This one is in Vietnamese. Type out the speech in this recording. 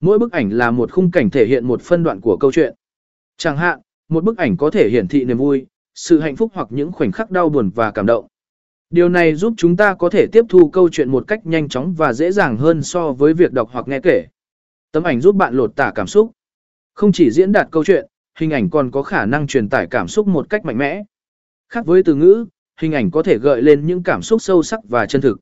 Mỗi bức ảnh là một khung cảnh thể hiện một phân đoạn của câu chuyện. Chẳng hạn, một bức ảnh có thể hiển thị niềm vui, sự hạnh phúc hoặc những khoảnh khắc đau buồn và cảm động. Điều này giúp chúng ta có thể tiếp thu câu chuyện một cách nhanh chóng và dễ dàng hơn so với việc đọc hoặc nghe kể. Tấm ảnh giúp bạn lột tả cảm xúc. Không chỉ diễn đạt câu chuyện, hình ảnh còn có khả năng truyền tải cảm xúc một cách mạnh mẽ. Khác với từ ngữ, hình ảnh có thể gợi lên những cảm xúc sâu sắc và chân thực.